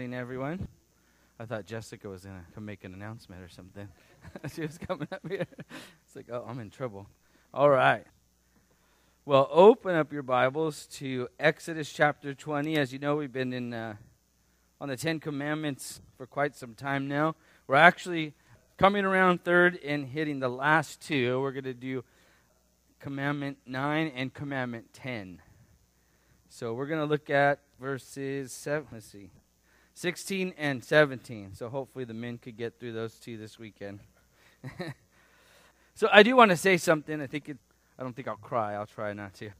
Morning, everyone. I thought Jessica was going to come make an announcement or something. she was coming up here. It's like, oh, I'm in trouble. All right. Well, open up your Bibles to Exodus chapter 20. As you know, we've been in uh, on the Ten Commandments for quite some time now. We're actually coming around third and hitting the last two. We're going to do Commandment 9 and Commandment 10. So we're going to look at verses 7. Let's see. 16 and 17. So hopefully the men could get through those two this weekend. so I do want to say something. I think it, I don't think I'll cry. I'll try not to.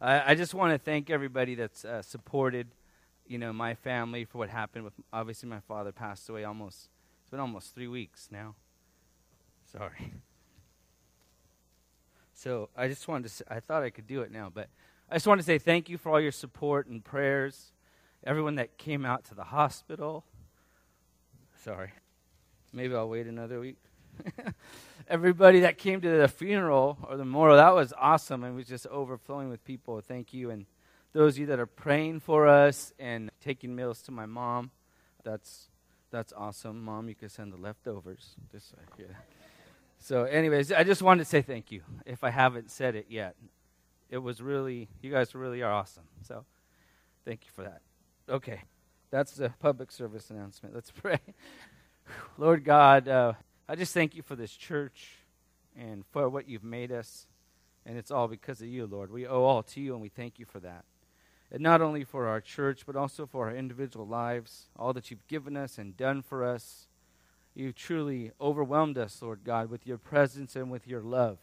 I, I just want to thank everybody that's uh, supported, you know, my family for what happened with. Obviously, my father passed away almost. It's been almost three weeks now. Sorry. So I just wanted to. Say, I thought I could do it now, but I just want to say thank you for all your support and prayers everyone that came out to the hospital. Sorry. Maybe I'll wait another week. Everybody that came to the funeral or the memorial, that was awesome. It was just overflowing with people. Thank you. And those of you that are praying for us and taking meals to my mom, that's that's awesome. Mom, you can send the leftovers. Just yeah. So, anyways, I just wanted to say thank you. If I haven't said it yet, it was really you guys really are awesome. So, thank you for that. Okay, that's the public service announcement. Let's pray. Lord God, uh, I just thank you for this church and for what you've made us. And it's all because of you, Lord. We owe all to you, and we thank you for that. And not only for our church, but also for our individual lives, all that you've given us and done for us. You've truly overwhelmed us, Lord God, with your presence and with your love.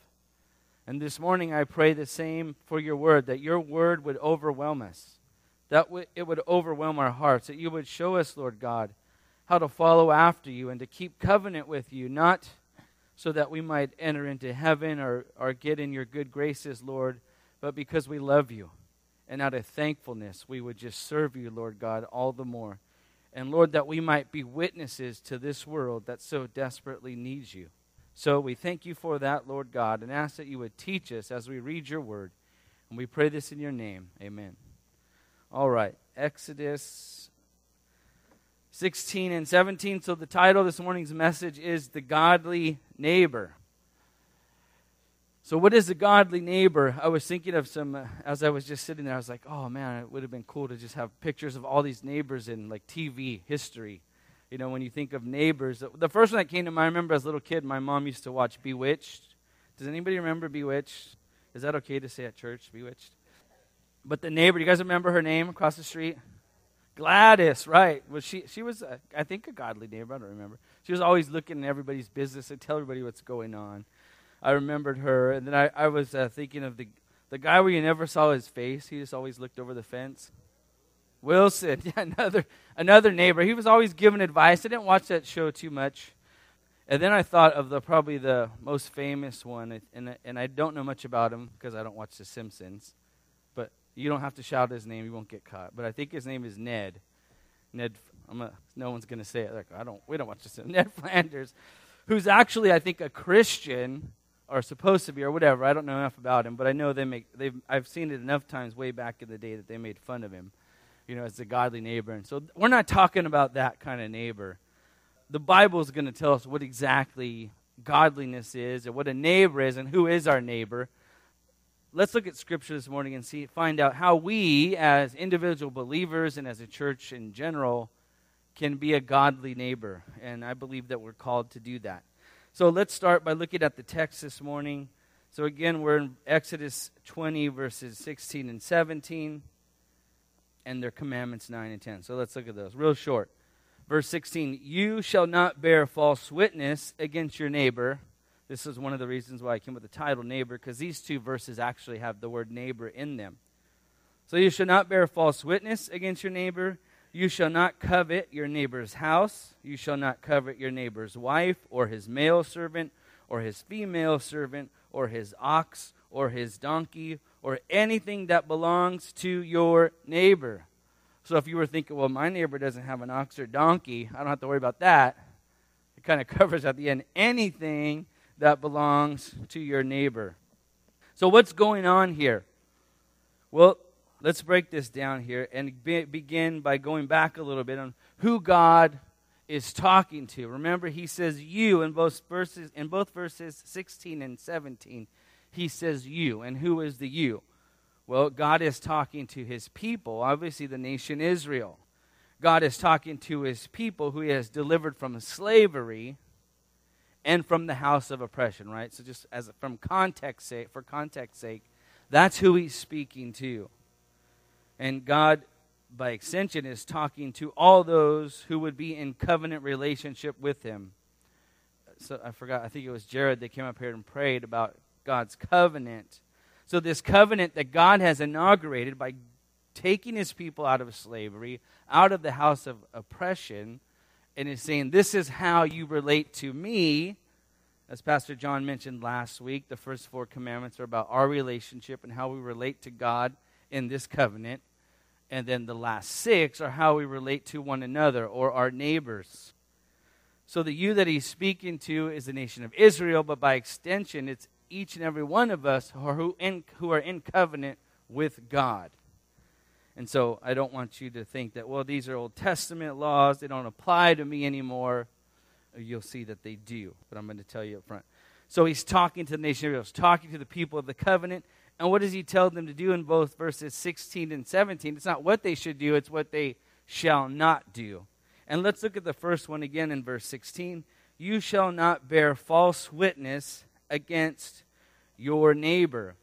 And this morning I pray the same for your word, that your word would overwhelm us that it would overwhelm our hearts, that you would show us, Lord God, how to follow after you and to keep covenant with you, not so that we might enter into heaven or, or get in your good graces, Lord, but because we love you. And out of thankfulness, we would just serve you, Lord God, all the more. And Lord, that we might be witnesses to this world that so desperately needs you. So we thank you for that, Lord God, and ask that you would teach us as we read your word. And we pray this in your name. Amen. All right, Exodus 16 and 17. So the title this morning's message is The Godly Neighbor. So, what is a godly neighbor? I was thinking of some, uh, as I was just sitting there, I was like, oh man, it would have been cool to just have pictures of all these neighbors in like TV history. You know, when you think of neighbors, the first one that came to mind, I remember as a little kid, my mom used to watch Bewitched. Does anybody remember Bewitched? Is that okay to say at church, Bewitched? But the neighbor, you guys remember her name across the street? Gladys, right? Was she? She was, a, I think, a godly neighbor. I don't remember. She was always looking at everybody's business and tell everybody what's going on. I remembered her, and then I, I was uh, thinking of the the guy where you never saw his face. He just always looked over the fence. Wilson, yeah, another another neighbor. He was always giving advice. I didn't watch that show too much. And then I thought of the probably the most famous one, and and I don't know much about him because I don't watch The Simpsons. You don't have to shout his name; you won't get caught. But I think his name is Ned. Ned. A, no one's going to say it. Like I don't. We don't watch this. Ned Flanders, who's actually I think a Christian or supposed to be or whatever. I don't know enough about him, but I know they make. They've. I've seen it enough times way back in the day that they made fun of him. You know, as a godly neighbor. And so we're not talking about that kind of neighbor. The Bible is going to tell us what exactly godliness is and what a neighbor is and who is our neighbor let's look at scripture this morning and see find out how we as individual believers and as a church in general can be a godly neighbor. And i believe that we're called to do that. So let's start by looking at the text this morning. So again we're in exodus 20 verses 16 and 17 and their commandments 9 and 10 so let's look at those real short. Verse 16 you shall not bear false witness against your neighbor this is one of the reasons why I came with the title neighbor, because these two verses actually have the word neighbor in them. So you shall not bear false witness against your neighbor. You shall not covet your neighbor's house. You shall not covet your neighbor's wife, or his male servant, or his female servant, or his ox, or his donkey, or anything that belongs to your neighbor. So if you were thinking, well, my neighbor doesn't have an ox or donkey, I don't have to worry about that. It kind of covers at the end anything that belongs to your neighbor. So, what's going on here? Well, let's break this down here and be, begin by going back a little bit. on who God is talking to. Remember, he says you in both verses in both verses 16 and 17. He says you. And who is the you? Well, God is talking to his people, obviously the nation Israel. God is talking to his people who he has delivered from slavery and from the house of oppression, right? So just as from context sake, for context sake, that's who he's speaking to. And God by extension, is talking to all those who would be in covenant relationship with him. So I forgot, I think it was Jared that came up here and prayed about God's covenant. So, this covenant that God has inaugurated by taking his people out of slavery, out of the house of oppression, and is saying, This is how you relate to me. As Pastor John mentioned last week, the first four commandments are about our relationship and how we relate to God in this covenant. And then the last six are how we relate to one another or our neighbors. So the you that he's speaking to is the nation of Israel, but by extension, it's each and every one of us who are, in, who are in covenant with God. And so I don't want you to think that, well, these are Old Testament laws, they don't apply to me anymore. You'll see that they do, but I'm going to tell you up front. So he's talking to the nation of Israel, he's talking to the people of the covenant, and what does he tell them to do in both verses 16 and 17? It's not what they should do, it's what they shall not do. And let's look at the first one again in verse 16. You shall not bear false witness against your neighbor.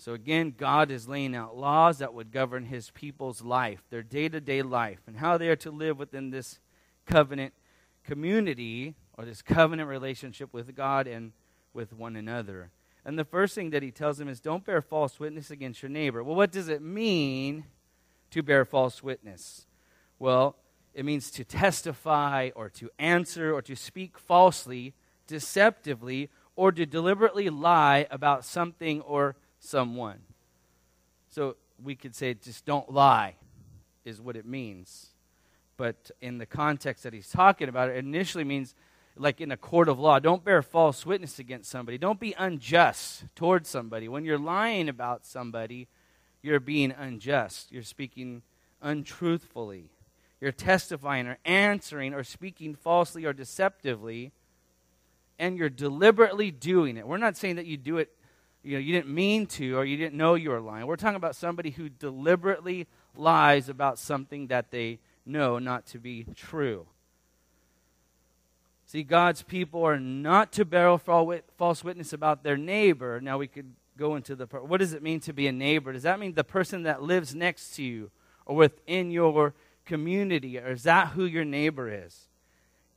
So again, God is laying out laws that would govern his people's life, their day to day life, and how they are to live within this covenant community or this covenant relationship with God and with one another. And the first thing that he tells them is don't bear false witness against your neighbor. Well, what does it mean to bear false witness? Well, it means to testify or to answer or to speak falsely, deceptively, or to deliberately lie about something or someone. So we could say just don't lie, is what it means. But in the context that he's talking about, it initially means like in a court of law. Don't bear false witness against somebody. Don't be unjust towards somebody. When you're lying about somebody, you're being unjust. You're speaking untruthfully. You're testifying or answering or speaking falsely or deceptively, and you're deliberately doing it. We're not saying that you do it, you know, you didn't mean to or you didn't know you were lying. We're talking about somebody who deliberately lies about something that they know not to be true. See, God's people are not to bear false witness about their neighbor. Now we could go into the what does it mean to be a neighbor? Does that mean the person that lives next to you or within your community, or is that who your neighbor is?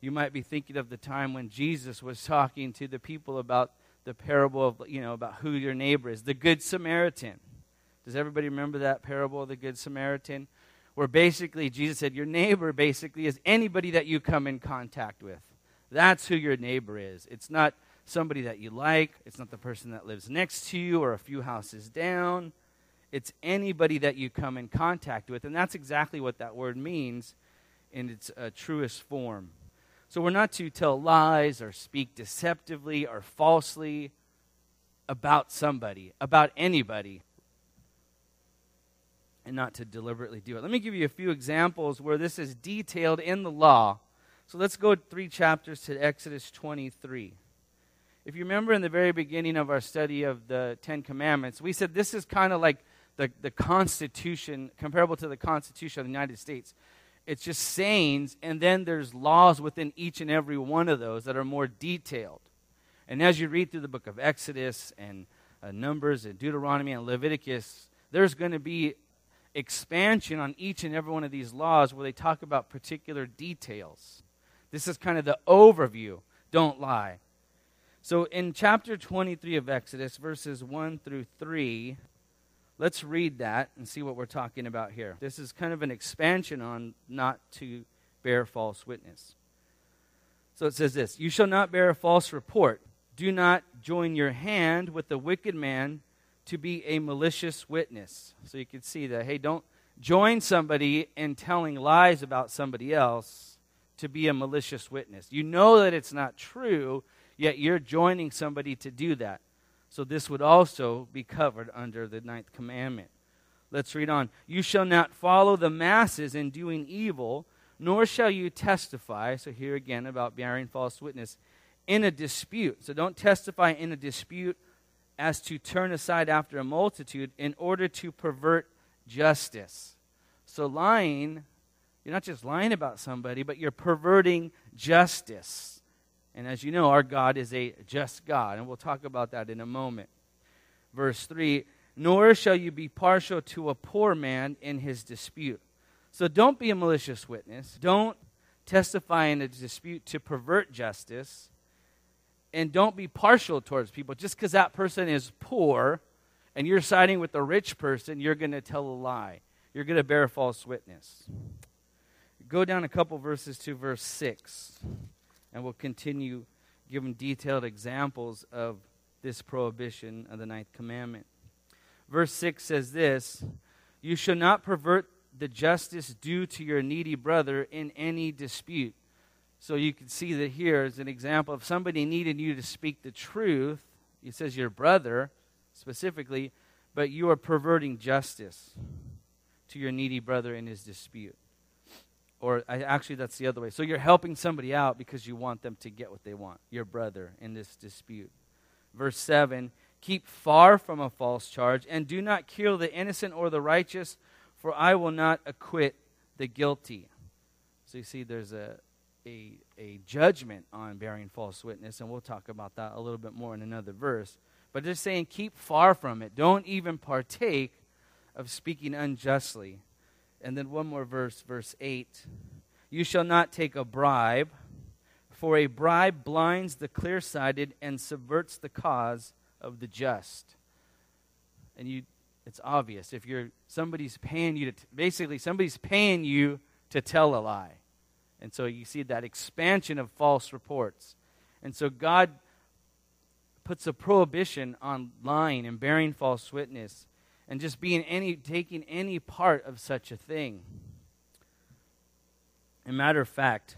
You might be thinking of the time when Jesus was talking to the people about the parable of you know about who your neighbor is, the good Samaritan. Does everybody remember that parable of the good Samaritan? Where basically Jesus said your neighbor basically is anybody that you come in contact with. That's who your neighbor is. It's not somebody that you like, it's not the person that lives next to you or a few houses down. It's anybody that you come in contact with. And that's exactly what that word means in its uh, truest form. So we're not to tell lies or speak deceptively or falsely about somebody, about anybody, and not to deliberately do it. Let me give you a few examples where this is detailed in the law so let's go three chapters to Exodus 23. If you remember in the very beginning of our study of the Ten Commandments, we said this is kind of like the, the Constitution, comparable to the Constitution of the United States. It's just sayings, and then there's laws within each and every one of those that are more detailed. And as you read through the book of Exodus and uh, Numbers and Deuteronomy and Leviticus, there's going to be expansion on each and every one of these laws where they talk about particular details. This is kind of the overview. Don't lie. So in chapter 23 of Exodus, verses 1 through 3, let's read that and see what we're talking about here. This is kind of an expansion on not to bear false witness. So it says this You shall not bear a false report. Do not join your hand with the wicked man to be a malicious witness. So you can see that, hey, don't join somebody in telling lies about somebody else to be a malicious witness. You know that it's not true, yet you're joining somebody to do that. So this would also be covered under the ninth commandment. Let's read on. You shall not follow the masses in doing evil, nor shall you testify. So, here again about bearing false witness in a dispute. So, don't testify in a dispute as to turn aside after a multitude in order to pervert justice. So, lying, you're not just lying about somebody, but you're perverting justice. And as you know, our God is a just God, and we'll talk about that in a moment. Verse 3 Nor shall you be partial to a poor man in his dispute. So don't be a malicious witness. Don't testify in a dispute to pervert justice. And don't be partial towards people. Just because that person is poor and you're siding with the rich person, you're going to tell a lie. You're going to bear false witness. Go down a couple verses to verse 6, and we'll continue giving detailed examples of this prohibition of the ninth commandment. Verse 6 says this You shall not pervert the justice due to your needy brother in any dispute. So you can see that here is an example of somebody needing you to speak the truth. It says your brother specifically, but you are perverting justice to your needy brother in his dispute. Or actually, that's the other way. So you're helping somebody out because you want them to get what they want, your brother in this dispute. Verse 7 Keep far from a false charge, and do not kill the innocent or the righteous for I will not acquit the guilty. So you see, there's a, a, a judgment on bearing false witness, and we'll talk about that a little bit more in another verse. But just saying, keep far from it. Don't even partake of speaking unjustly. And then one more verse, verse 8. You shall not take a bribe, for a bribe blinds the clear sighted and subverts the cause of the just. And you it's obvious. If you're somebody's paying you to basically somebody's paying you to tell a lie. And so you see that expansion of false reports. And so God puts a prohibition on lying and bearing false witness and just being any taking any part of such a thing. a matter of fact,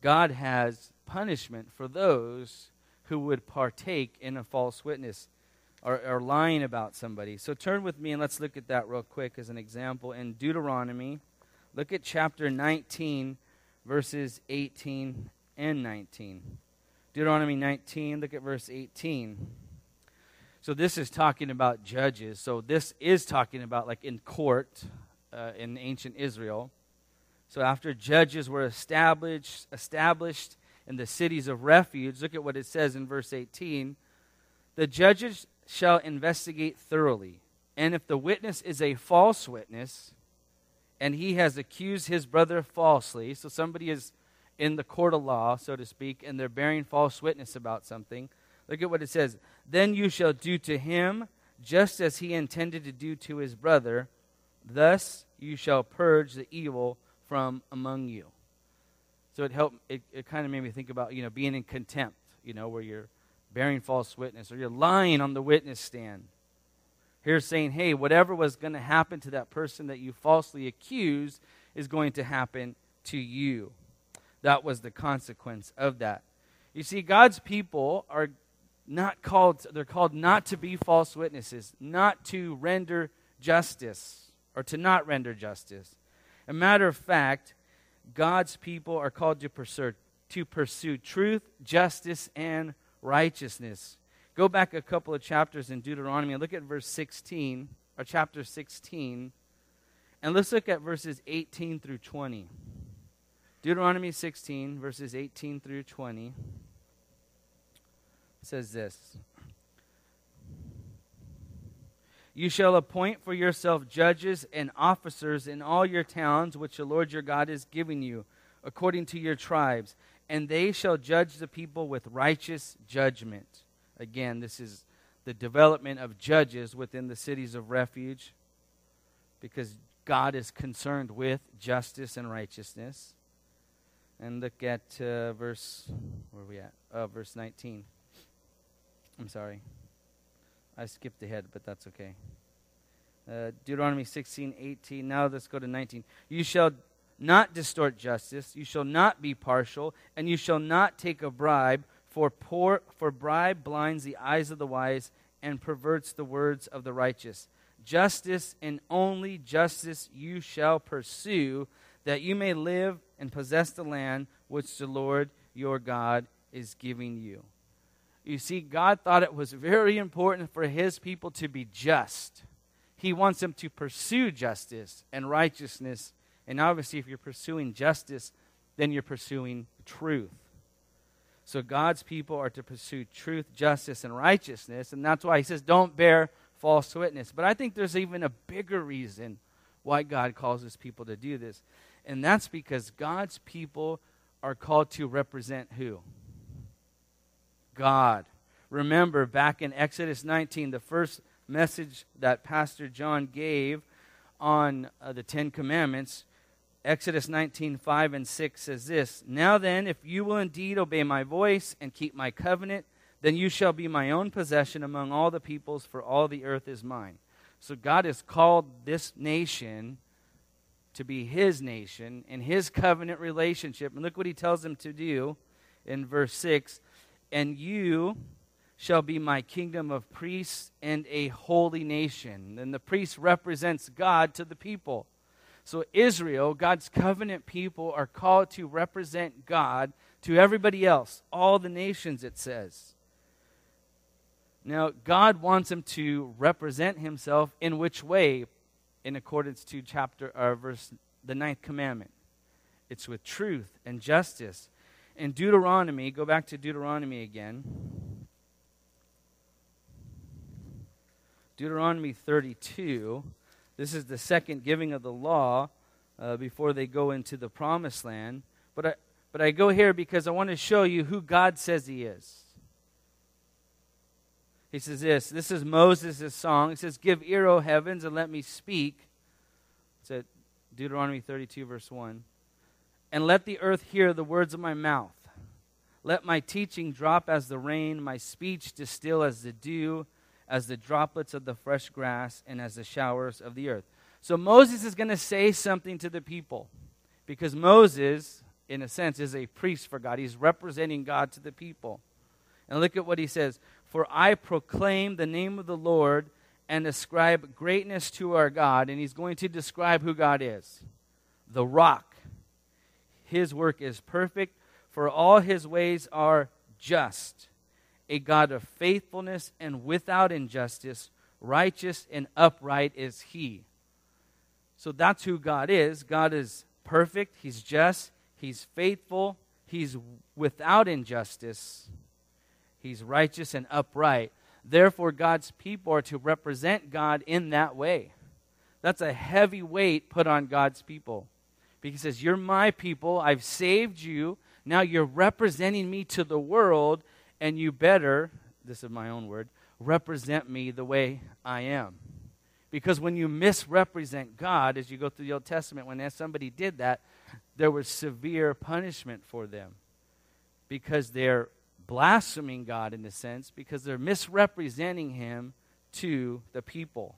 God has punishment for those who would partake in a false witness or, or lying about somebody. So turn with me and let's look at that real quick as an example. In Deuteronomy, look at chapter 19, verses 18 and 19. Deuteronomy 19, look at verse 18. So this is talking about judges. So this is talking about like in court uh, in ancient Israel. So after judges were established, established in the cities of refuge, look at what it says in verse 18. The judges shall investigate thoroughly. And if the witness is a false witness, and he has accused his brother falsely, so somebody is in the court of law, so to speak, and they're bearing false witness about something, look at what it says. Then you shall do to him just as he intended to do to his brother. Thus you shall purge the evil from among you. So it helped, it, it kind of made me think about, you know, being in contempt, you know, where you're bearing false witness, or you're lying on the witness stand. Here saying, hey, whatever was going to happen to that person that you falsely accused is going to happen to you. That was the consequence of that. You see, God's people are not called, they're called not to be false witnesses, not to render justice, or to not render justice. A matter of fact, God's people are called to pursue, to pursue truth, justice, and righteousness. Go back a couple of chapters in Deuteronomy and look at verse 16, or chapter 16, and let's look at verses 18 through 20. Deuteronomy 16, verses 18 through 20 says this You shall appoint for yourself judges and officers in all your towns which the Lord your God is giving you, according to your tribes and they shall judge the people with righteous judgment. Again, this is the development of judges within the cities of refuge because God is concerned with justice and righteousness. And look at uh, verse, where are we at? Uh, verse 19. I'm sorry. I skipped ahead, but that's okay. Uh, Deuteronomy 16, 18. Now let's go to 19. You shall not distort justice, you shall not be partial, and you shall not take a bribe, for poor for bribe blinds the eyes of the wise and perverts the words of the righteous. Justice and only justice you shall pursue, that you may live and possess the land which the Lord your God is giving you. You see, God thought it was very important for his people to be just. He wants them to pursue justice and righteousness. And obviously, if you're pursuing justice, then you're pursuing truth. So God's people are to pursue truth, justice, and righteousness. And that's why he says, don't bear false witness. But I think there's even a bigger reason why God calls his people to do this. And that's because God's people are called to represent who? God. Remember, back in Exodus 19, the first message that Pastor John gave on uh, the Ten Commandments, Exodus 19, 5 and 6 says this Now then, if you will indeed obey my voice and keep my covenant, then you shall be my own possession among all the peoples, for all the earth is mine. So God has called this nation to be his nation in his covenant relationship. And look what he tells them to do in verse 6 And you shall be my kingdom of priests and a holy nation. And the priest represents God to the people. So, Israel, God's covenant people, are called to represent God to everybody else, all the nations, it says. Now, God wants them to represent himself in which way? In accordance to chapter or uh, verse the ninth commandment. It's with truth and justice. In Deuteronomy, go back to Deuteronomy again. Deuteronomy 32 this is the second giving of the law uh, before they go into the promised land. But I, but I go here because I want to show you who God says He is. He says this this is Moses' song. He says, Give ear, O heavens, and let me speak. It's at Deuteronomy 32, verse 1. And let the earth hear the words of my mouth. Let my teaching drop as the rain, my speech distill as the dew as the droplets of the fresh grass and as the showers of the earth. So Moses is going to say something to the people because Moses, in a sense, is a priest for God. He's representing God to the people. And look at what he says For I proclaim the name of the Lord and ascribe greatness to our God. And he's going to describe who God is the rock. His work is perfect, for all his ways are just a God of faithfulness and without injustice, righteous and upright is He. So that's who God is. God is perfect, He's just, He's faithful, He's without injustice, He's righteous and upright. Therefore, God's people are to represent God in that way. That's a heavy weight put on God's people. Because he says, You're my people, I've saved you, now you're representing me to the world and you better, this is my own word, represent me the way I am. Because when you misrepresent God, as you go through the Old Testament, when somebody did that, there was severe punishment for them. Because they're blaspheming God in a sense, because they're misrepresenting Him to the people.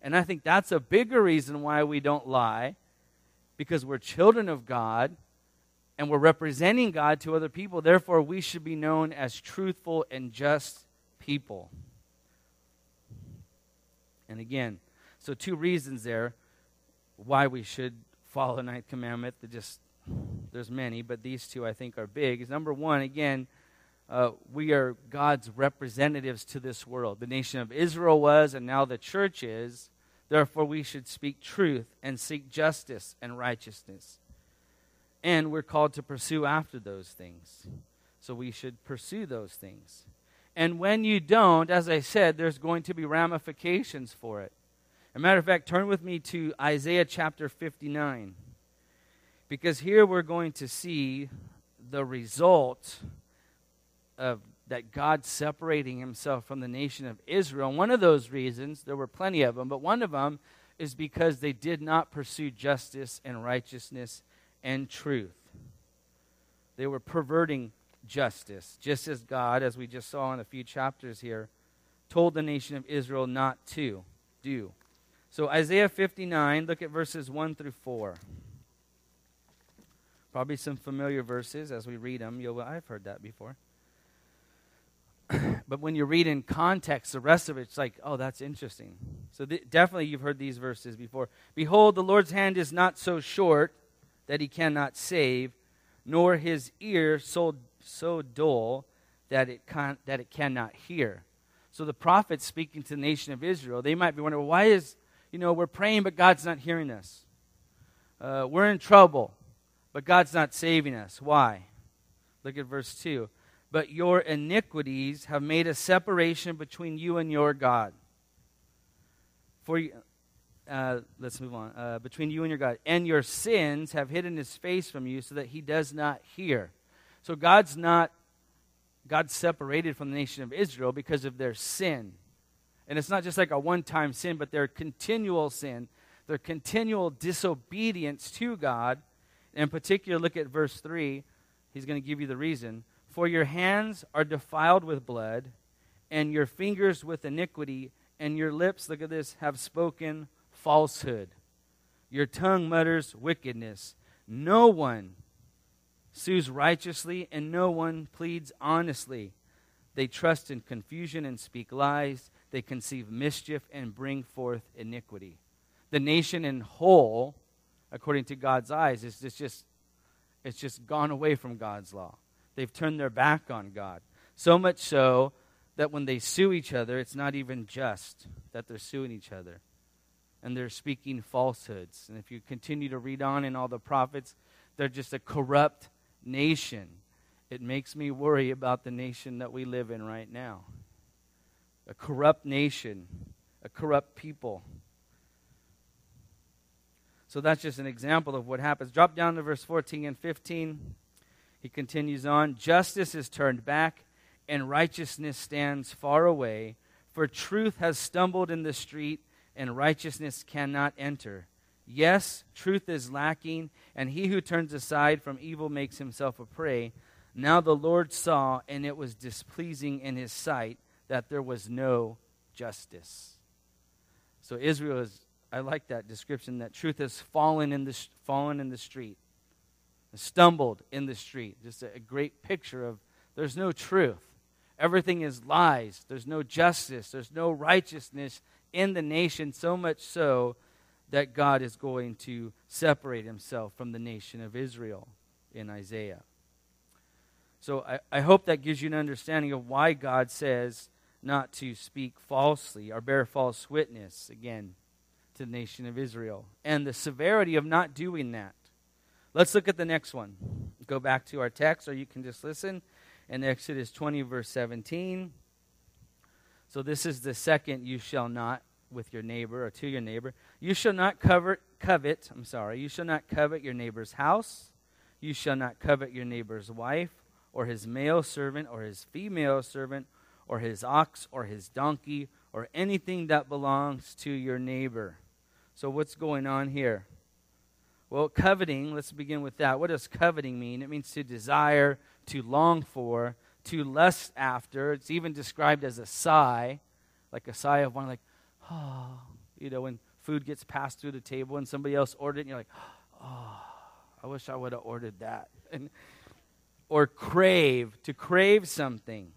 And I think that's a bigger reason why we don't lie, because we're children of God and we're representing God to other people. Therefore, we should be known as truthful and just people. And again, so two reasons there why we should follow the ninth commandment. Just there's many, but these two I think are big. Is number one, again, uh, we are God's representatives to this world. The nation of Israel was, and now the church is. Therefore, we should speak truth and seek justice and righteousness. And we're called to pursue after those things. So we should pursue those things. And when you don't, as I said, there's going to be ramifications for it. As a matter of fact, turn with me to Isaiah chapter 59. Because here we're going to see the result of that God separating himself from the nation of Israel. one of those reasons, there were plenty of them, but one of them is because they did not pursue justice and righteousness and truth. They were perverting justice, just as God, as we just saw in a few chapters here, told the nation of Israel not to do. So, Isaiah 59, look at verses 1 through 4. Probably some familiar verses as we read them. You'll, I've heard that before. but when you read in context, the rest of it, it's like, oh, that's interesting. So, th- definitely you've heard these verses before. Behold, the Lord's hand is not so short that he cannot save, nor his ear so, so dull that it, can, that it cannot hear. So the prophets speaking to the nation of Israel, they might be wondering, why is, you know, we're praying, but God's not hearing us. Uh, we're in trouble, but God's not saving us. Why? Look at verse 2. But your iniquities have made a separation between you and your God. For uh, let's move on. Uh, between you and your God. And your sins have hidden his face from you so that he does not hear. So God's not, God's separated from the nation of Israel because of their sin. And it's not just like a one time sin, but their continual sin, their continual disobedience to God. In particular, look at verse 3. He's going to give you the reason. For your hands are defiled with blood, and your fingers with iniquity, and your lips, look at this, have spoken falsehood. Your tongue mutters wickedness. No one sues righteously, and no one pleads honestly. They trust in confusion and speak lies. They conceive mischief and bring forth iniquity. The nation in whole, according to God's eyes, is just, it's just gone away from God's law. They've turned their back on God. So much so that when they sue each other, it's not even just that they're suing each other and they're speaking falsehoods. And if you continue to read on in all the prophets, they're just a corrupt nation. It makes me worry about the nation that we live in right now. A corrupt nation, a corrupt people. So that's just an example of what happens. Drop down to verse 14 and 15. He continues on Justice is turned back, and righteousness stands far away. For truth has stumbled in the street and righteousness cannot enter. Yes, truth is lacking, and he who turns aside from evil makes himself a prey. Now the Lord saw, and it was displeasing in his sight that there was no justice. So Israel is, I like that description, that truth has fallen in the, fallen in the street, stumbled in the street. Just a, a great picture of there's no truth. Everything is lies. There's no justice. There's no righteousness in the nation, so much so that God is going to separate himself from the nation of Israel in Isaiah. So I, I hope that gives you an understanding of why God says not to speak falsely or bear false witness, again, to the nation of Israel, and the severity of not doing that. Let's look at the next one. Go back to our text, or you can just listen. In Exodus 20, verse 17. So this is the second you shall not with your neighbor or to your neighbor. You shall not covet, covet, I'm sorry, you shall not covet your neighbor's house. You shall not covet your neighbor's wife or his male servant or his female servant or his ox or his donkey or anything that belongs to your neighbor. So what's going on here? Well, coveting, let's begin with that. What does coveting mean? It means to desire, to long for, to lust after. It's even described as a sigh, like a sigh of one, like, oh, you know, when food gets passed through the table and somebody else ordered it, and you're like, oh, I wish I would have ordered that. And, or crave, to crave something.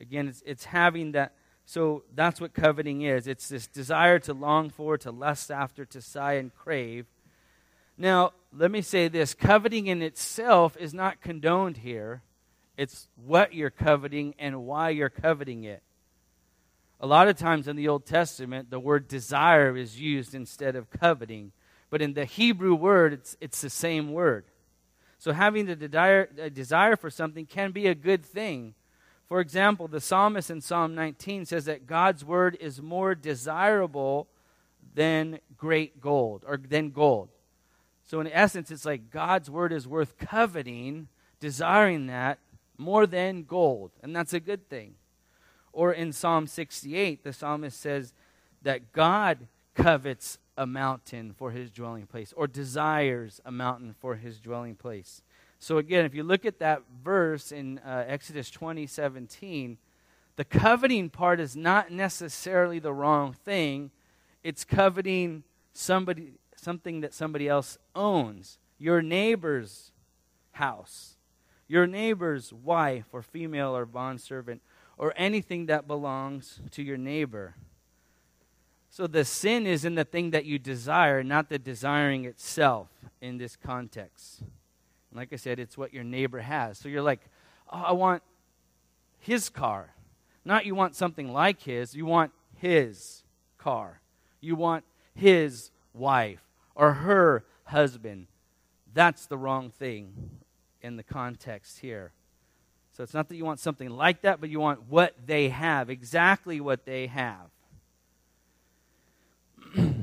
Again, it's, it's having that. So that's what coveting is it's this desire to long for, to lust after, to sigh and crave. Now, let me say this coveting in itself is not condoned here. It's what you're coveting and why you're coveting it. A lot of times in the Old Testament, the word desire is used instead of coveting. But in the Hebrew word, it's, it's the same word. So having the desire, a desire for something can be a good thing. For example, the psalmist in Psalm 19 says that God's word is more desirable than great gold, or than gold. So in essence, it's like God's word is worth coveting, desiring that, more than gold. And that's a good thing. Or in Psalm 68, the psalmist says that God covets a mountain for his dwelling place or desires a mountain for his dwelling place. So again, if you look at that verse in uh, Exodus 20, 17, the coveting part is not necessarily the wrong thing. It's coveting somebody something that somebody else owns. Your neighbor's house your neighbor's wife or female or bondservant or anything that belongs to your neighbor. So the sin is in the thing that you desire, not the desiring itself in this context. Like I said, it's what your neighbor has. So you're like, oh, I want his car. Not you want something like his, you want his car. You want his wife or her husband. That's the wrong thing in the context here. So it's not that you want something like that, but you want what they have, exactly what they have.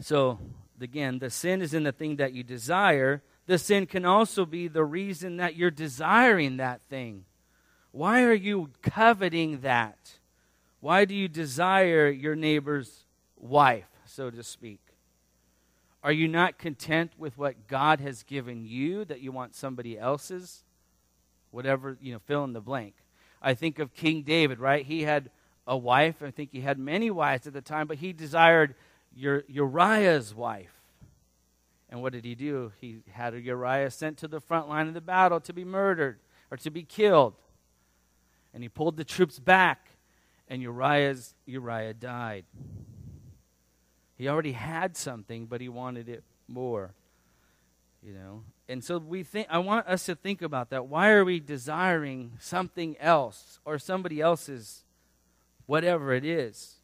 so, again, the sin is in the thing that you desire. The sin can also be the reason that you're desiring that thing. Why are you coveting that? Why do you desire your neighbor's wife, so to speak? Are you not content with what God has given you that you want somebody else's? Whatever, you know, fill in the blank. I think of King David, right? He had a wife. I think he had many wives at the time, but he desired Uriah's wife. And what did he do? He had Uriah sent to the front line of the battle to be murdered or to be killed. And he pulled the troops back, and Uriah's, Uriah died. He already had something, but he wanted it more. You know? And so we think I want us to think about that. Why are we desiring something else or somebody else's whatever it is?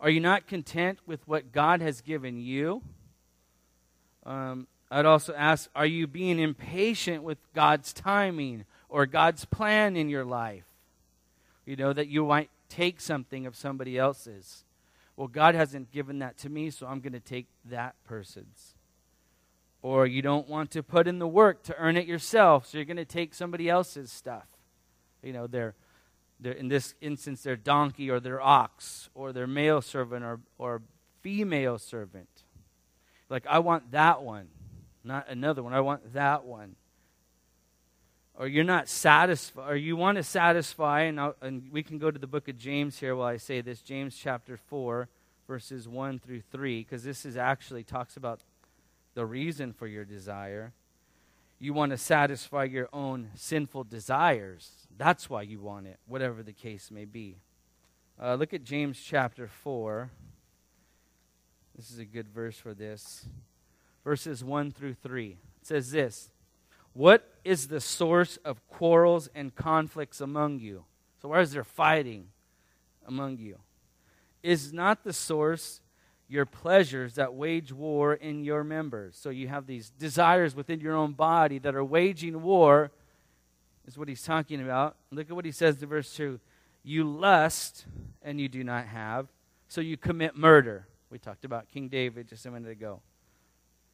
Are you not content with what God has given you? Um, I'd also ask Are you being impatient with God's timing or God's plan in your life? You know, that you might take something of somebody else's. Well, God hasn't given that to me, so I'm going to take that person's. Or you don't want to put in the work to earn it yourself, so you're going to take somebody else's stuff. You know, their, their, in this instance, their donkey or their ox or their male servant or, or female servant. Like, I want that one, not another one. I want that one. Or you're not satisfied, or you want to satisfy, and, and we can go to the book of James here while I say this James chapter 4, verses 1 through 3, because this is actually talks about the reason for your desire. You want to satisfy your own sinful desires. That's why you want it, whatever the case may be. Uh, look at James chapter 4. This is a good verse for this. Verses 1 through 3. It says this What is the source of quarrels and conflicts among you? So, where is there fighting among you? Is not the source your pleasures that wage war in your members? So, you have these desires within your own body that are waging war, is what he's talking about. Look at what he says in verse 2 You lust and you do not have, so you commit murder. We talked about King David just a minute ago.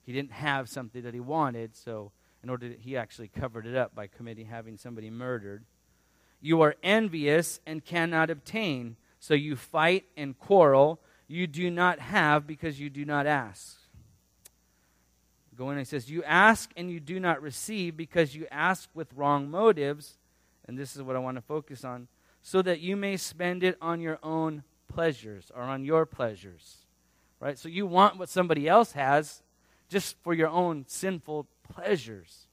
He didn't have something that he wanted, so in order to, he actually covered it up by committing having somebody murdered. You are envious and cannot obtain, so you fight and quarrel. You do not have because you do not ask. Go in and says, You ask and you do not receive because you ask with wrong motives. And this is what I want to focus on so that you may spend it on your own pleasures or on your pleasures right? So you want what somebody else has just for your own sinful pleasures.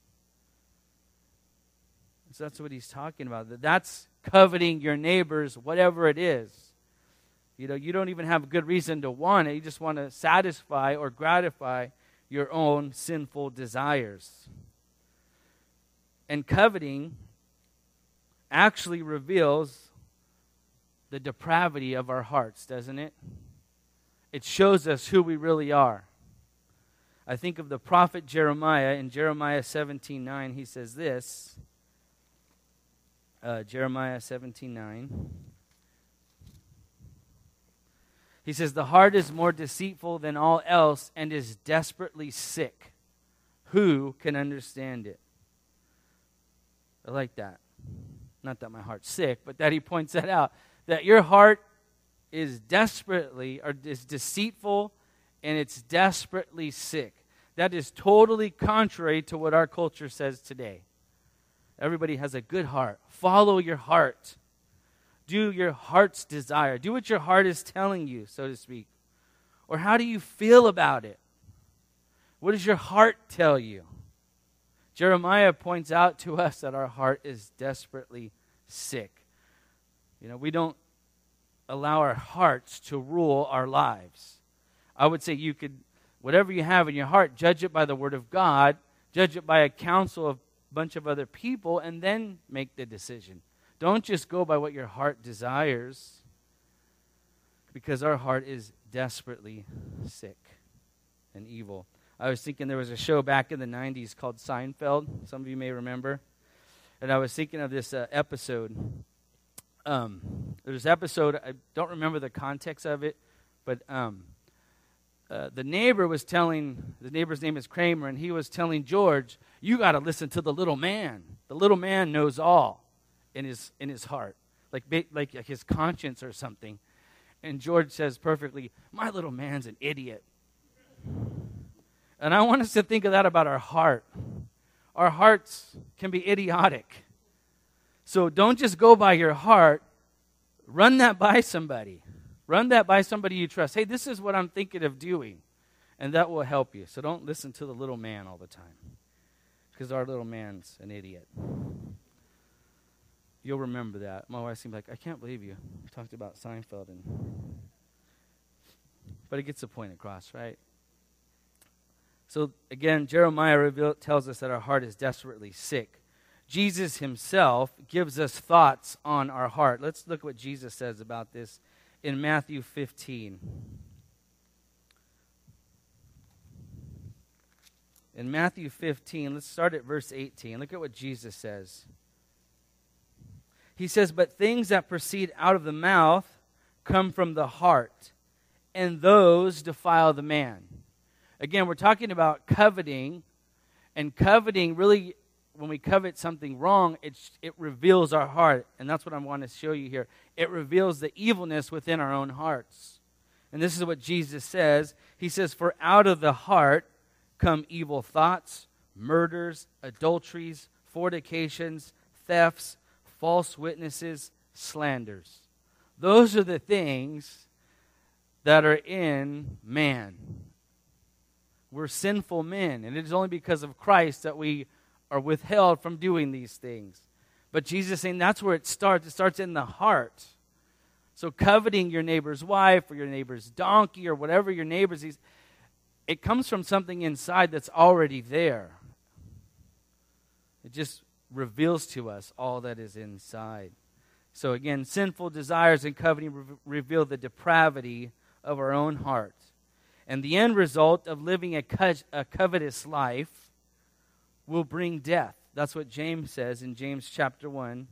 So that's what he's talking about. That's coveting your neighbor's whatever it is. You know, you don't even have a good reason to want it. You just want to satisfy or gratify your own sinful desires. And coveting actually reveals the depravity of our hearts, doesn't it? it shows us who we really are. I think of the prophet Jeremiah in Jeremiah 17 9. He says this uh, Jeremiah 17 9. He says, The heart is more deceitful than all else and is desperately sick. Who can understand it? I like that. Not that my heart's sick, but that he points that out. That your heart is desperately or is deceitful and it's desperately sick. That is totally contrary to what our culture says today. Everybody has a good heart. Follow your heart. Do your heart's desire. Do what your heart is telling you, so to speak. Or how do you feel about it? What does your heart tell you? Jeremiah points out to us that our heart is desperately sick. You know, we don't allow our hearts to rule our lives. I would say you could, whatever you have in your heart, judge it by the Word of God, judge it by a council of a bunch of other people, and then make the decision. Don't just go by what your heart desires, because our heart is desperately sick and evil. I was thinking there was a show back in the 90s called Seinfeld. Some of you may remember. And I was thinking of this uh, episode um, there's episode I don't remember the context of it, but um, uh, the neighbor was telling the neighbor's name is Kramer, and he was telling George, "You got to listen to the little man. The little man knows all in his in his heart, like like his conscience or something." And George says perfectly, "My little man's an idiot." And I want us to think of that about our heart. Our hearts can be idiotic. So don't just go by your heart, run that by somebody. Run that by somebody you trust. Hey, this is what I'm thinking of doing. And that will help you. So don't listen to the little man all the time. Because our little man's an idiot. You'll remember that. My wife seemed like, I can't believe you we talked about Seinfeld. And but it gets the point across, right? So again, Jeremiah tells us that our heart is desperately sick. Jesus himself gives us thoughts on our heart. Let's look what Jesus says about this in Matthew 15. In Matthew 15, let's start at verse 18. Look at what Jesus says. He says, But things that proceed out of the mouth come from the heart, and those defile the man. Again, we're talking about coveting, and coveting really when we covet something wrong, it, it reveals our heart. And that's what I want to show you here. It reveals the evilness within our own hearts. And this is what Jesus says He says, For out of the heart come evil thoughts, murders, adulteries, fornications, thefts, false witnesses, slanders. Those are the things that are in man. We're sinful men, and it is only because of Christ that we are withheld from doing these things. But Jesus saying that's where it starts. It starts in the heart. So coveting your neighbor's wife or your neighbor's donkey or whatever your neighbor's is, it comes from something inside that's already there. It just reveals to us all that is inside. So again, sinful desires and coveting re- reveal the depravity of our own heart. And the end result of living a, co- a covetous life will bring death. That's what James says in James chapter 1.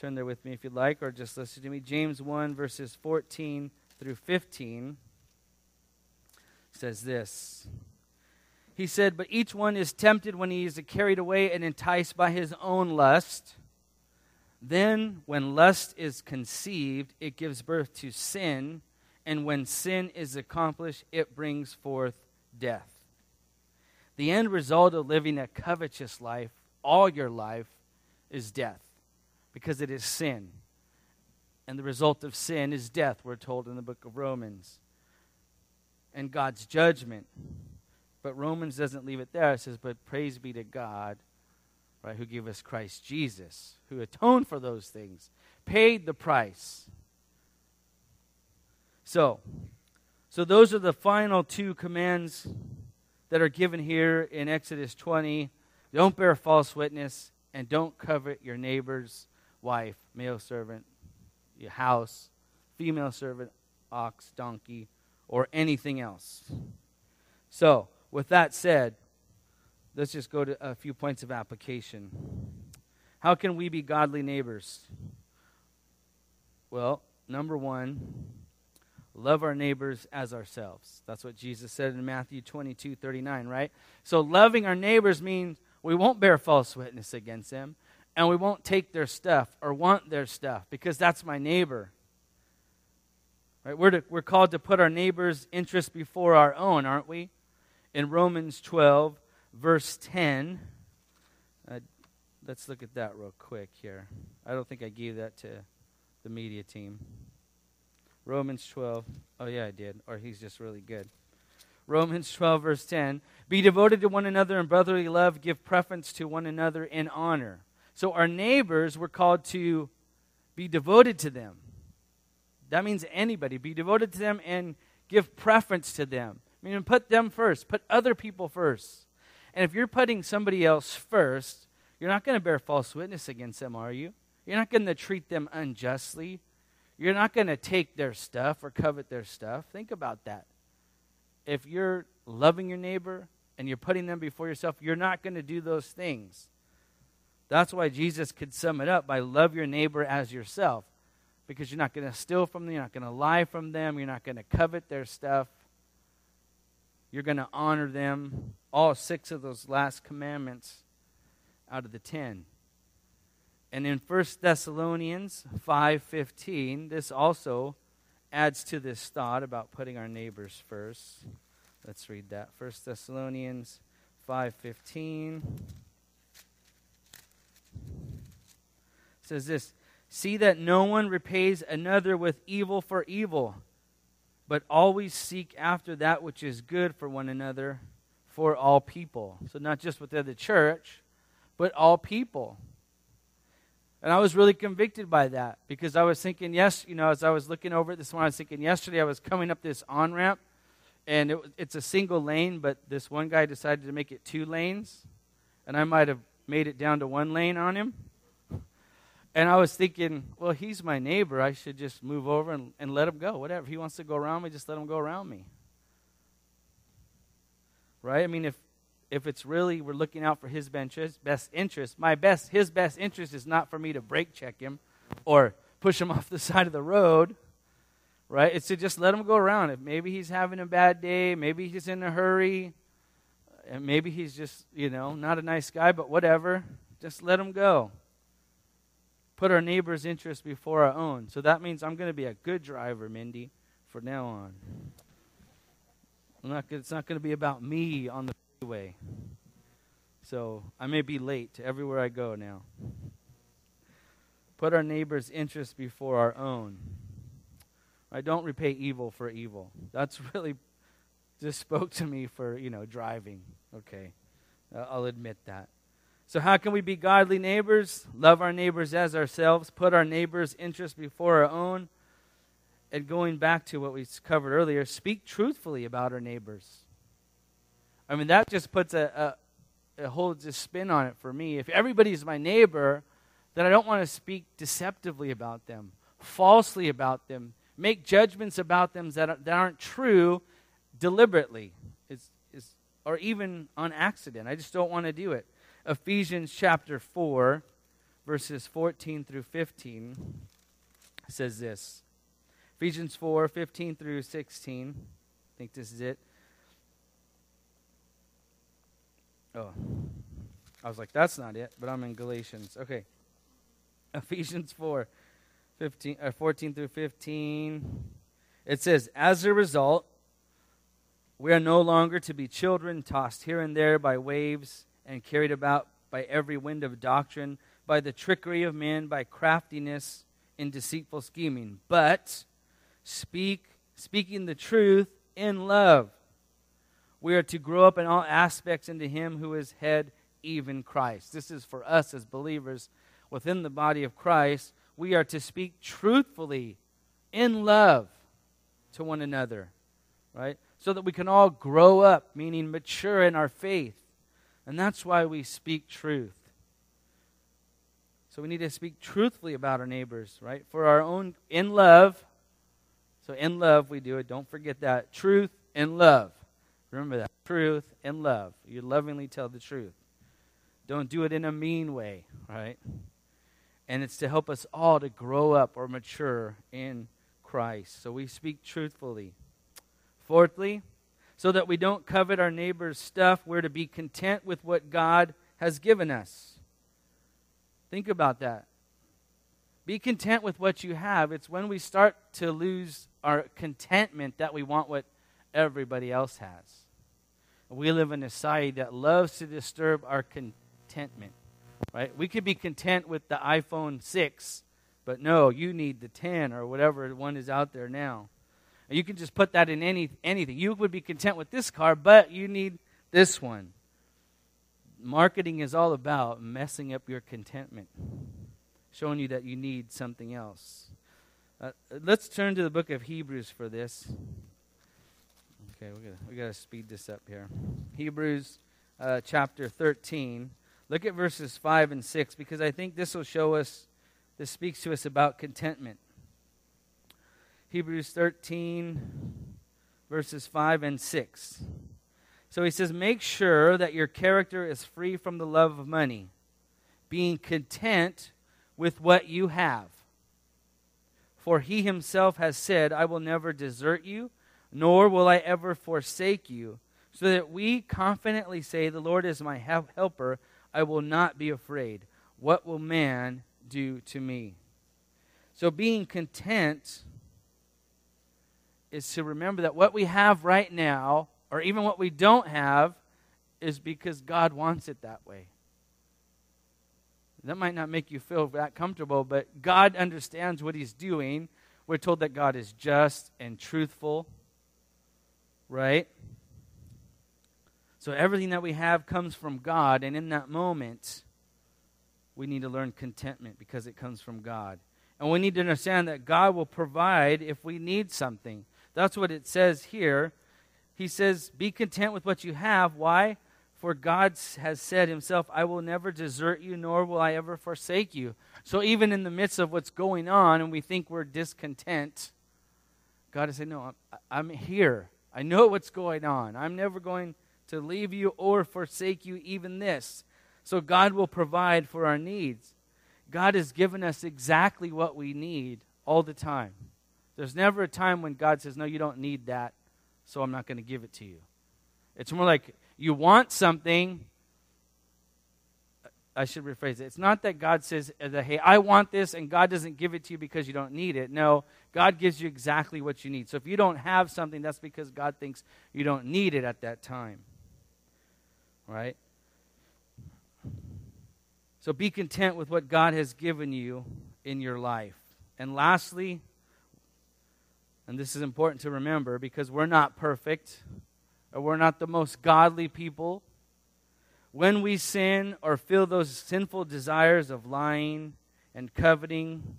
Turn there with me if you'd like, or just listen to me. James 1, verses 14 through 15 says this. He said, But each one is tempted when he is carried away and enticed by his own lust. Then, when lust is conceived, it gives birth to sin. And when sin is accomplished, it brings forth death. The end result of living a covetous life all your life is death because it is sin. And the result of sin is death, we're told in the book of Romans. And God's judgment. But Romans doesn't leave it there. It says, But praise be to God, right, who gave us Christ Jesus, who atoned for those things, paid the price. So, so those are the final two commands that are given here in Exodus 20 don't bear false witness and don't covet your neighbor's wife, male servant, your house, female servant, ox, donkey, or anything else. So, with that said, let's just go to a few points of application. How can we be godly neighbors? Well, number one, love our neighbors as ourselves. That's what Jesus said in Matthew 22 39, right? So, loving our neighbors means we won't bear false witness against them, and we won't take their stuff or want their stuff because that's my neighbor. Right? We're, to, we're called to put our neighbor's interest before our own, aren't we? In Romans 12, verse 10. Uh, let's look at that real quick here. I don't think I gave that to the media team. Romans 12. Oh, yeah, I did. Or he's just really good. Romans 12, verse 10. Be devoted to one another in brotherly love. Give preference to one another in honor. So our neighbors were called to be devoted to them. That means anybody. Be devoted to them and give preference to them. I mean, put them first. Put other people first. And if you're putting somebody else first, you're not going to bear false witness against them, are you? You're not going to treat them unjustly. You're not going to take their stuff or covet their stuff. Think about that. If you're loving your neighbor and you're putting them before yourself, you're not going to do those things. That's why Jesus could sum it up by love your neighbor as yourself. Because you're not going to steal from them, you're not going to lie from them, you're not going to covet their stuff. You're going to honor them. All six of those last commandments out of the ten. And in 1 Thessalonians 5:15, this also adds to this thought about putting our neighbors first. Let's read that. 1 Thessalonians 5:15 says this, "See that no one repays another with evil for evil, but always seek after that which is good for one another for all people." So not just within the church, but all people. And I was really convicted by that because I was thinking, yes, you know, as I was looking over this one, I was thinking yesterday I was coming up this on ramp and it, it's a single lane, but this one guy decided to make it two lanes, and I might have made it down to one lane on him. And I was thinking, well, he's my neighbor. I should just move over and, and let him go. Whatever. He wants to go around me, just let him go around me. Right? I mean, if if it's really we're looking out for his best interest, my best his best interest is not for me to brake check him or push him off the side of the road. Right? It's to just let him go around. If maybe he's having a bad day, maybe he's in a hurry, and maybe he's just, you know, not a nice guy, but whatever. Just let him go. Put our neighbor's interest before our own. So that means I'm going to be a good driver, Mindy, from now on. Not, it's not going to be about me on the way. So I may be late to everywhere I go now. Put our neighbor's interest before our own. I don't repay evil for evil. That's really just spoke to me for, you know, driving. Okay. I'll admit that. So, how can we be godly neighbors? Love our neighbors as ourselves, put our neighbor's interest before our own. And going back to what we covered earlier, speak truthfully about our neighbors. I mean, that just puts a, a, a spin on it for me. If everybody's my neighbor, then I don't want to speak deceptively about them, falsely about them, make judgments about them that, that aren't true deliberately it's, it's, or even on accident. I just don't want to do it. Ephesians chapter 4, verses 14 through 15 says this Ephesians 4, 15 through 16. I think this is it. Oh. I was like, that's not it, but I'm in Galatians. Okay. Ephesians 4, 15, uh, 14 through 15. It says, As a result, we are no longer to be children tossed here and there by waves and carried about by every wind of doctrine, by the trickery of men, by craftiness in deceitful scheming. But speak, speaking the truth in love we are to grow up in all aspects into Him who is head, even Christ. This is for us as believers within the body of Christ. We are to speak truthfully in love to one another, right? So that we can all grow up, meaning mature in our faith. And that's why we speak truth. So we need to speak truthfully about our neighbors, right? For our own, in love. So in love, we do it. Don't forget that. Truth in love. Remember that. Truth and love. You lovingly tell the truth. Don't do it in a mean way, right? And it's to help us all to grow up or mature in Christ. So we speak truthfully. Fourthly, so that we don't covet our neighbor's stuff, we're to be content with what God has given us. Think about that. Be content with what you have. It's when we start to lose our contentment that we want what everybody else has. We live in a society that loves to disturb our contentment. Right? We could be content with the iPhone 6, but no, you need the 10 or whatever one is out there now. You can just put that in any anything. You would be content with this car, but you need this one. Marketing is all about messing up your contentment, showing you that you need something else. Uh, let's turn to the book of Hebrews for this. Okay, we got we got to speed this up here. Hebrews uh, chapter 13. Look at verses 5 and 6 because I think this will show us, this speaks to us about contentment. Hebrews 13, verses 5 and 6. So he says, Make sure that your character is free from the love of money, being content with what you have. For he himself has said, I will never desert you, nor will I ever forsake you. So that we confidently say, The Lord is my helper, I will not be afraid. What will man do to me? So being content is to remember that what we have right now, or even what we don't have, is because God wants it that way. That might not make you feel that comfortable, but God understands what He's doing. We're told that God is just and truthful, right? So everything that we have comes from God, and in that moment, we need to learn contentment because it comes from God. And we need to understand that God will provide if we need something. That's what it says here. He says, Be content with what you have. Why? For God has said himself, I will never desert you, nor will I ever forsake you. So even in the midst of what's going on and we think we're discontent, God is saying, No, I'm, I'm here. I know what's going on. I'm never going to leave you or forsake you, even this. So God will provide for our needs. God has given us exactly what we need all the time. There's never a time when God says, No, you don't need that, so I'm not going to give it to you. It's more like you want something. I should rephrase it. It's not that God says, uh, that, hey, I want this, and God doesn't give it to you because you don't need it. No, God gives you exactly what you need. So if you don't have something, that's because God thinks you don't need it at that time. Right? So be content with what God has given you in your life. And lastly, and this is important to remember because we're not perfect, or we're not the most godly people, when we sin or feel those sinful desires of lying and coveting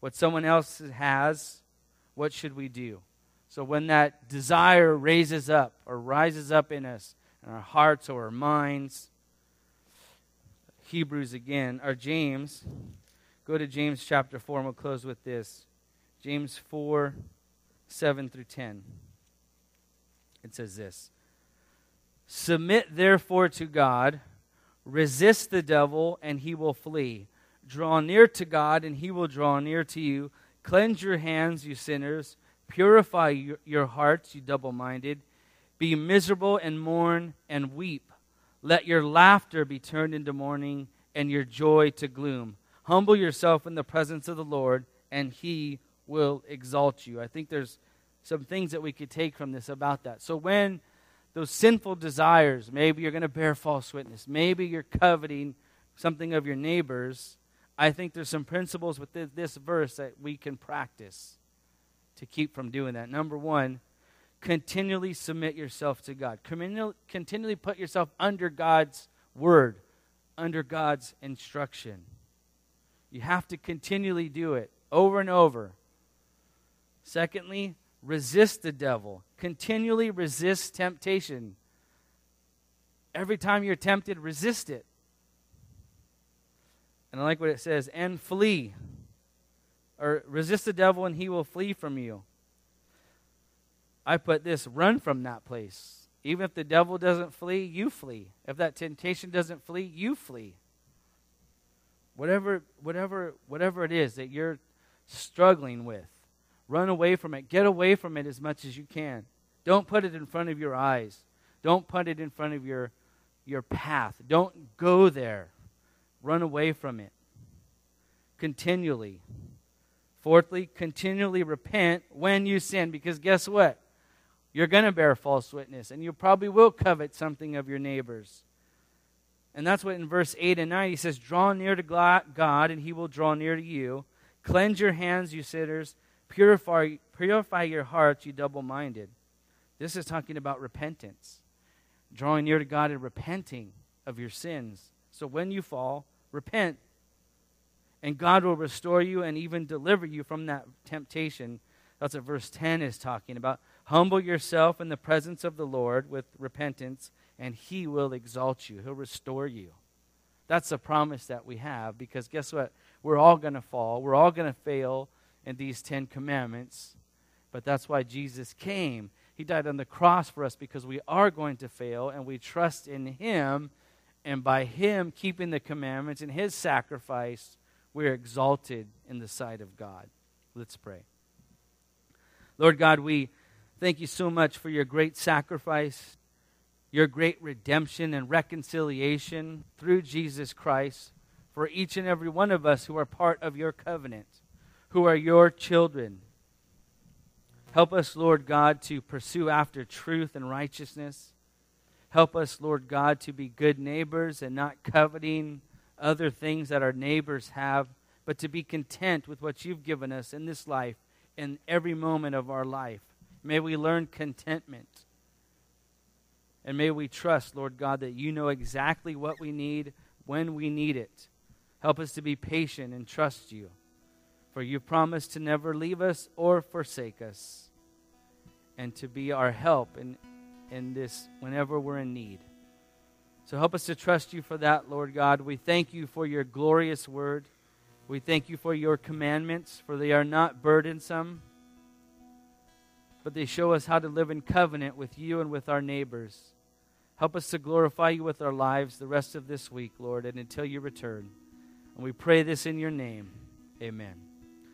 what someone else has, what should we do? So when that desire raises up or rises up in us, in our hearts or our minds, Hebrews again, or James, go to James chapter 4, and we'll close with this. James 4, 7 through 10. It says this Submit therefore to God, resist the devil, and he will flee. Draw near to God, and he will draw near to you. Cleanse your hands, you sinners. Purify your, your hearts, you double minded. Be miserable and mourn and weep. Let your laughter be turned into mourning and your joy to gloom. Humble yourself in the presence of the Lord, and he will exalt you. I think there's some things that we could take from this about that. So when those sinful desires. Maybe you're going to bear false witness. Maybe you're coveting something of your neighbor's. I think there's some principles with this, this verse that we can practice to keep from doing that. Number one, continually submit yourself to God. Continually put yourself under God's word, under God's instruction. You have to continually do it over and over. Secondly, resist the devil. Continually resist temptation. Every time you're tempted, resist it. And I like what it says and flee. Or resist the devil and he will flee from you. I put this run from that place. Even if the devil doesn't flee, you flee. If that temptation doesn't flee, you flee. Whatever, whatever, whatever it is that you're struggling with, Run away from it. Get away from it as much as you can. Don't put it in front of your eyes. Don't put it in front of your, your path. Don't go there. Run away from it. Continually. Fourthly, continually repent when you sin, because guess what? You're going to bear false witness, and you probably will covet something of your neighbor's. And that's what in verse 8 and 9 he says, Draw near to God, and he will draw near to you. Cleanse your hands, you sinners, Purify, purify your hearts, you double minded. This is talking about repentance, drawing near to God and repenting of your sins. So when you fall, repent And God will restore you and even deliver you from that temptation. That's what verse 10 is talking about. Humble yourself in the presence of the Lord with repentance, and he will exalt you. He'll restore you. That's a promise that we have because guess what? We're all going to fall. We're all going to fail in these Ten Commandments. But that's why Jesus came. He died on the cross for us because we are going to fail and we trust in Him. And by Him keeping the commandments and His sacrifice, we're exalted in the sight of God. Let's pray. Lord God, we thank you so much for your great sacrifice, your great redemption and reconciliation through Jesus Christ for each and every one of us who are part of your covenant, who are your children. Help us, Lord God, to pursue after truth and righteousness. Help us, Lord God, to be good neighbors and not coveting other things that our neighbors have, but to be content with what you've given us in this life, in every moment of our life. May we learn contentment. And may we trust, Lord God, that you know exactly what we need when we need it. Help us to be patient and trust you. For you promised to never leave us or forsake us, and to be our help in, in this whenever we're in need. So help us to trust you for that, Lord God. We thank you for your glorious word. We thank you for your commandments, for they are not burdensome, but they show us how to live in covenant with you and with our neighbors. Help us to glorify you with our lives the rest of this week, Lord, and until you return. And we pray this in your name. Amen.